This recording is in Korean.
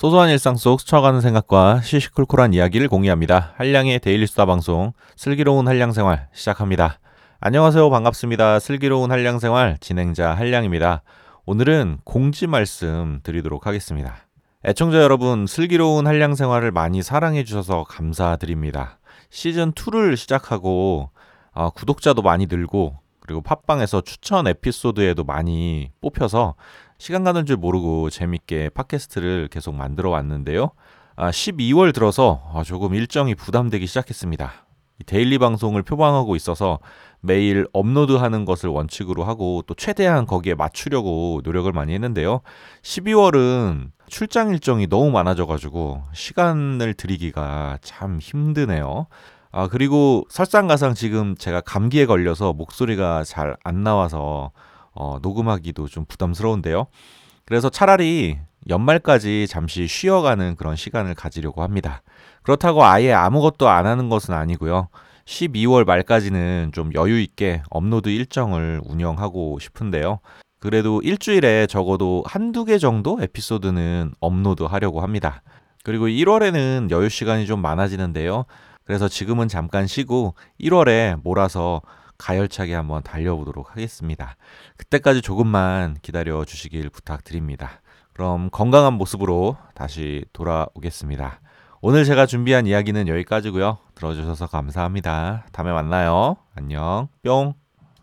소소한 일상 속 스쳐가는 생각과 시시콜콜한 이야기를 공유합니다. 한량의 데일리 수다 방송 슬기로운 한량 생활 시작합니다. 안녕하세요. 반갑습니다. 슬기로운 한량 생활 진행자 한량입니다. 오늘은 공지 말씀 드리도록 하겠습니다. 애청자 여러분, 슬기로운 한량 생활을 많이 사랑해 주셔서 감사드립니다. 시즌 2를 시작하고 어, 구독자도 많이 늘고 그리고 팟빵에서 추천 에피소드에도 많이 뽑혀서 시간 가는 줄 모르고 재밌게 팟캐스트를 계속 만들어 왔는데요. 아, 12월 들어서 아, 조금 일정이 부담되기 시작했습니다. 데일리 방송을 표방하고 있어서 매일 업로드하는 것을 원칙으로 하고 또 최대한 거기에 맞추려고 노력을 많이 했는데요. 12월은 출장 일정이 너무 많아져가지고 시간을 들이기가 참 힘드네요. 아, 그리고 설상가상 지금 제가 감기에 걸려서 목소리가 잘 안 나와서 어, 녹음하기도 좀 부담스러운데요. 그래서 차라리 연말까지 잠시 쉬어가는 그런 시간을 가지려고 합니다. 그렇다고 아예 아무것도 안 하는 것은 아니고요. 12월 말까지는 좀 여유 있게 업로드 일정을 운영하고 싶은데요. 그래도 일주일에 적어도 한두 개 정도 에피소드는 업로드 하려고 합니다. 그리고 1월에는 여유 시간이 좀 많아지는데요. 그래서 지금은 잠깐 쉬고 1월에 몰아서 가열차게 한번 달려보도록 하겠습니다. 그때까지 조금만 기다려 주시길 부탁드립니다. 그럼 건강한 모습으로 다시 돌아오겠습니다. 오늘 제가 준비한 이야기는 여기까지고요. 들어주셔서 감사합니다. 다음에 만나요. 안녕. 뿅.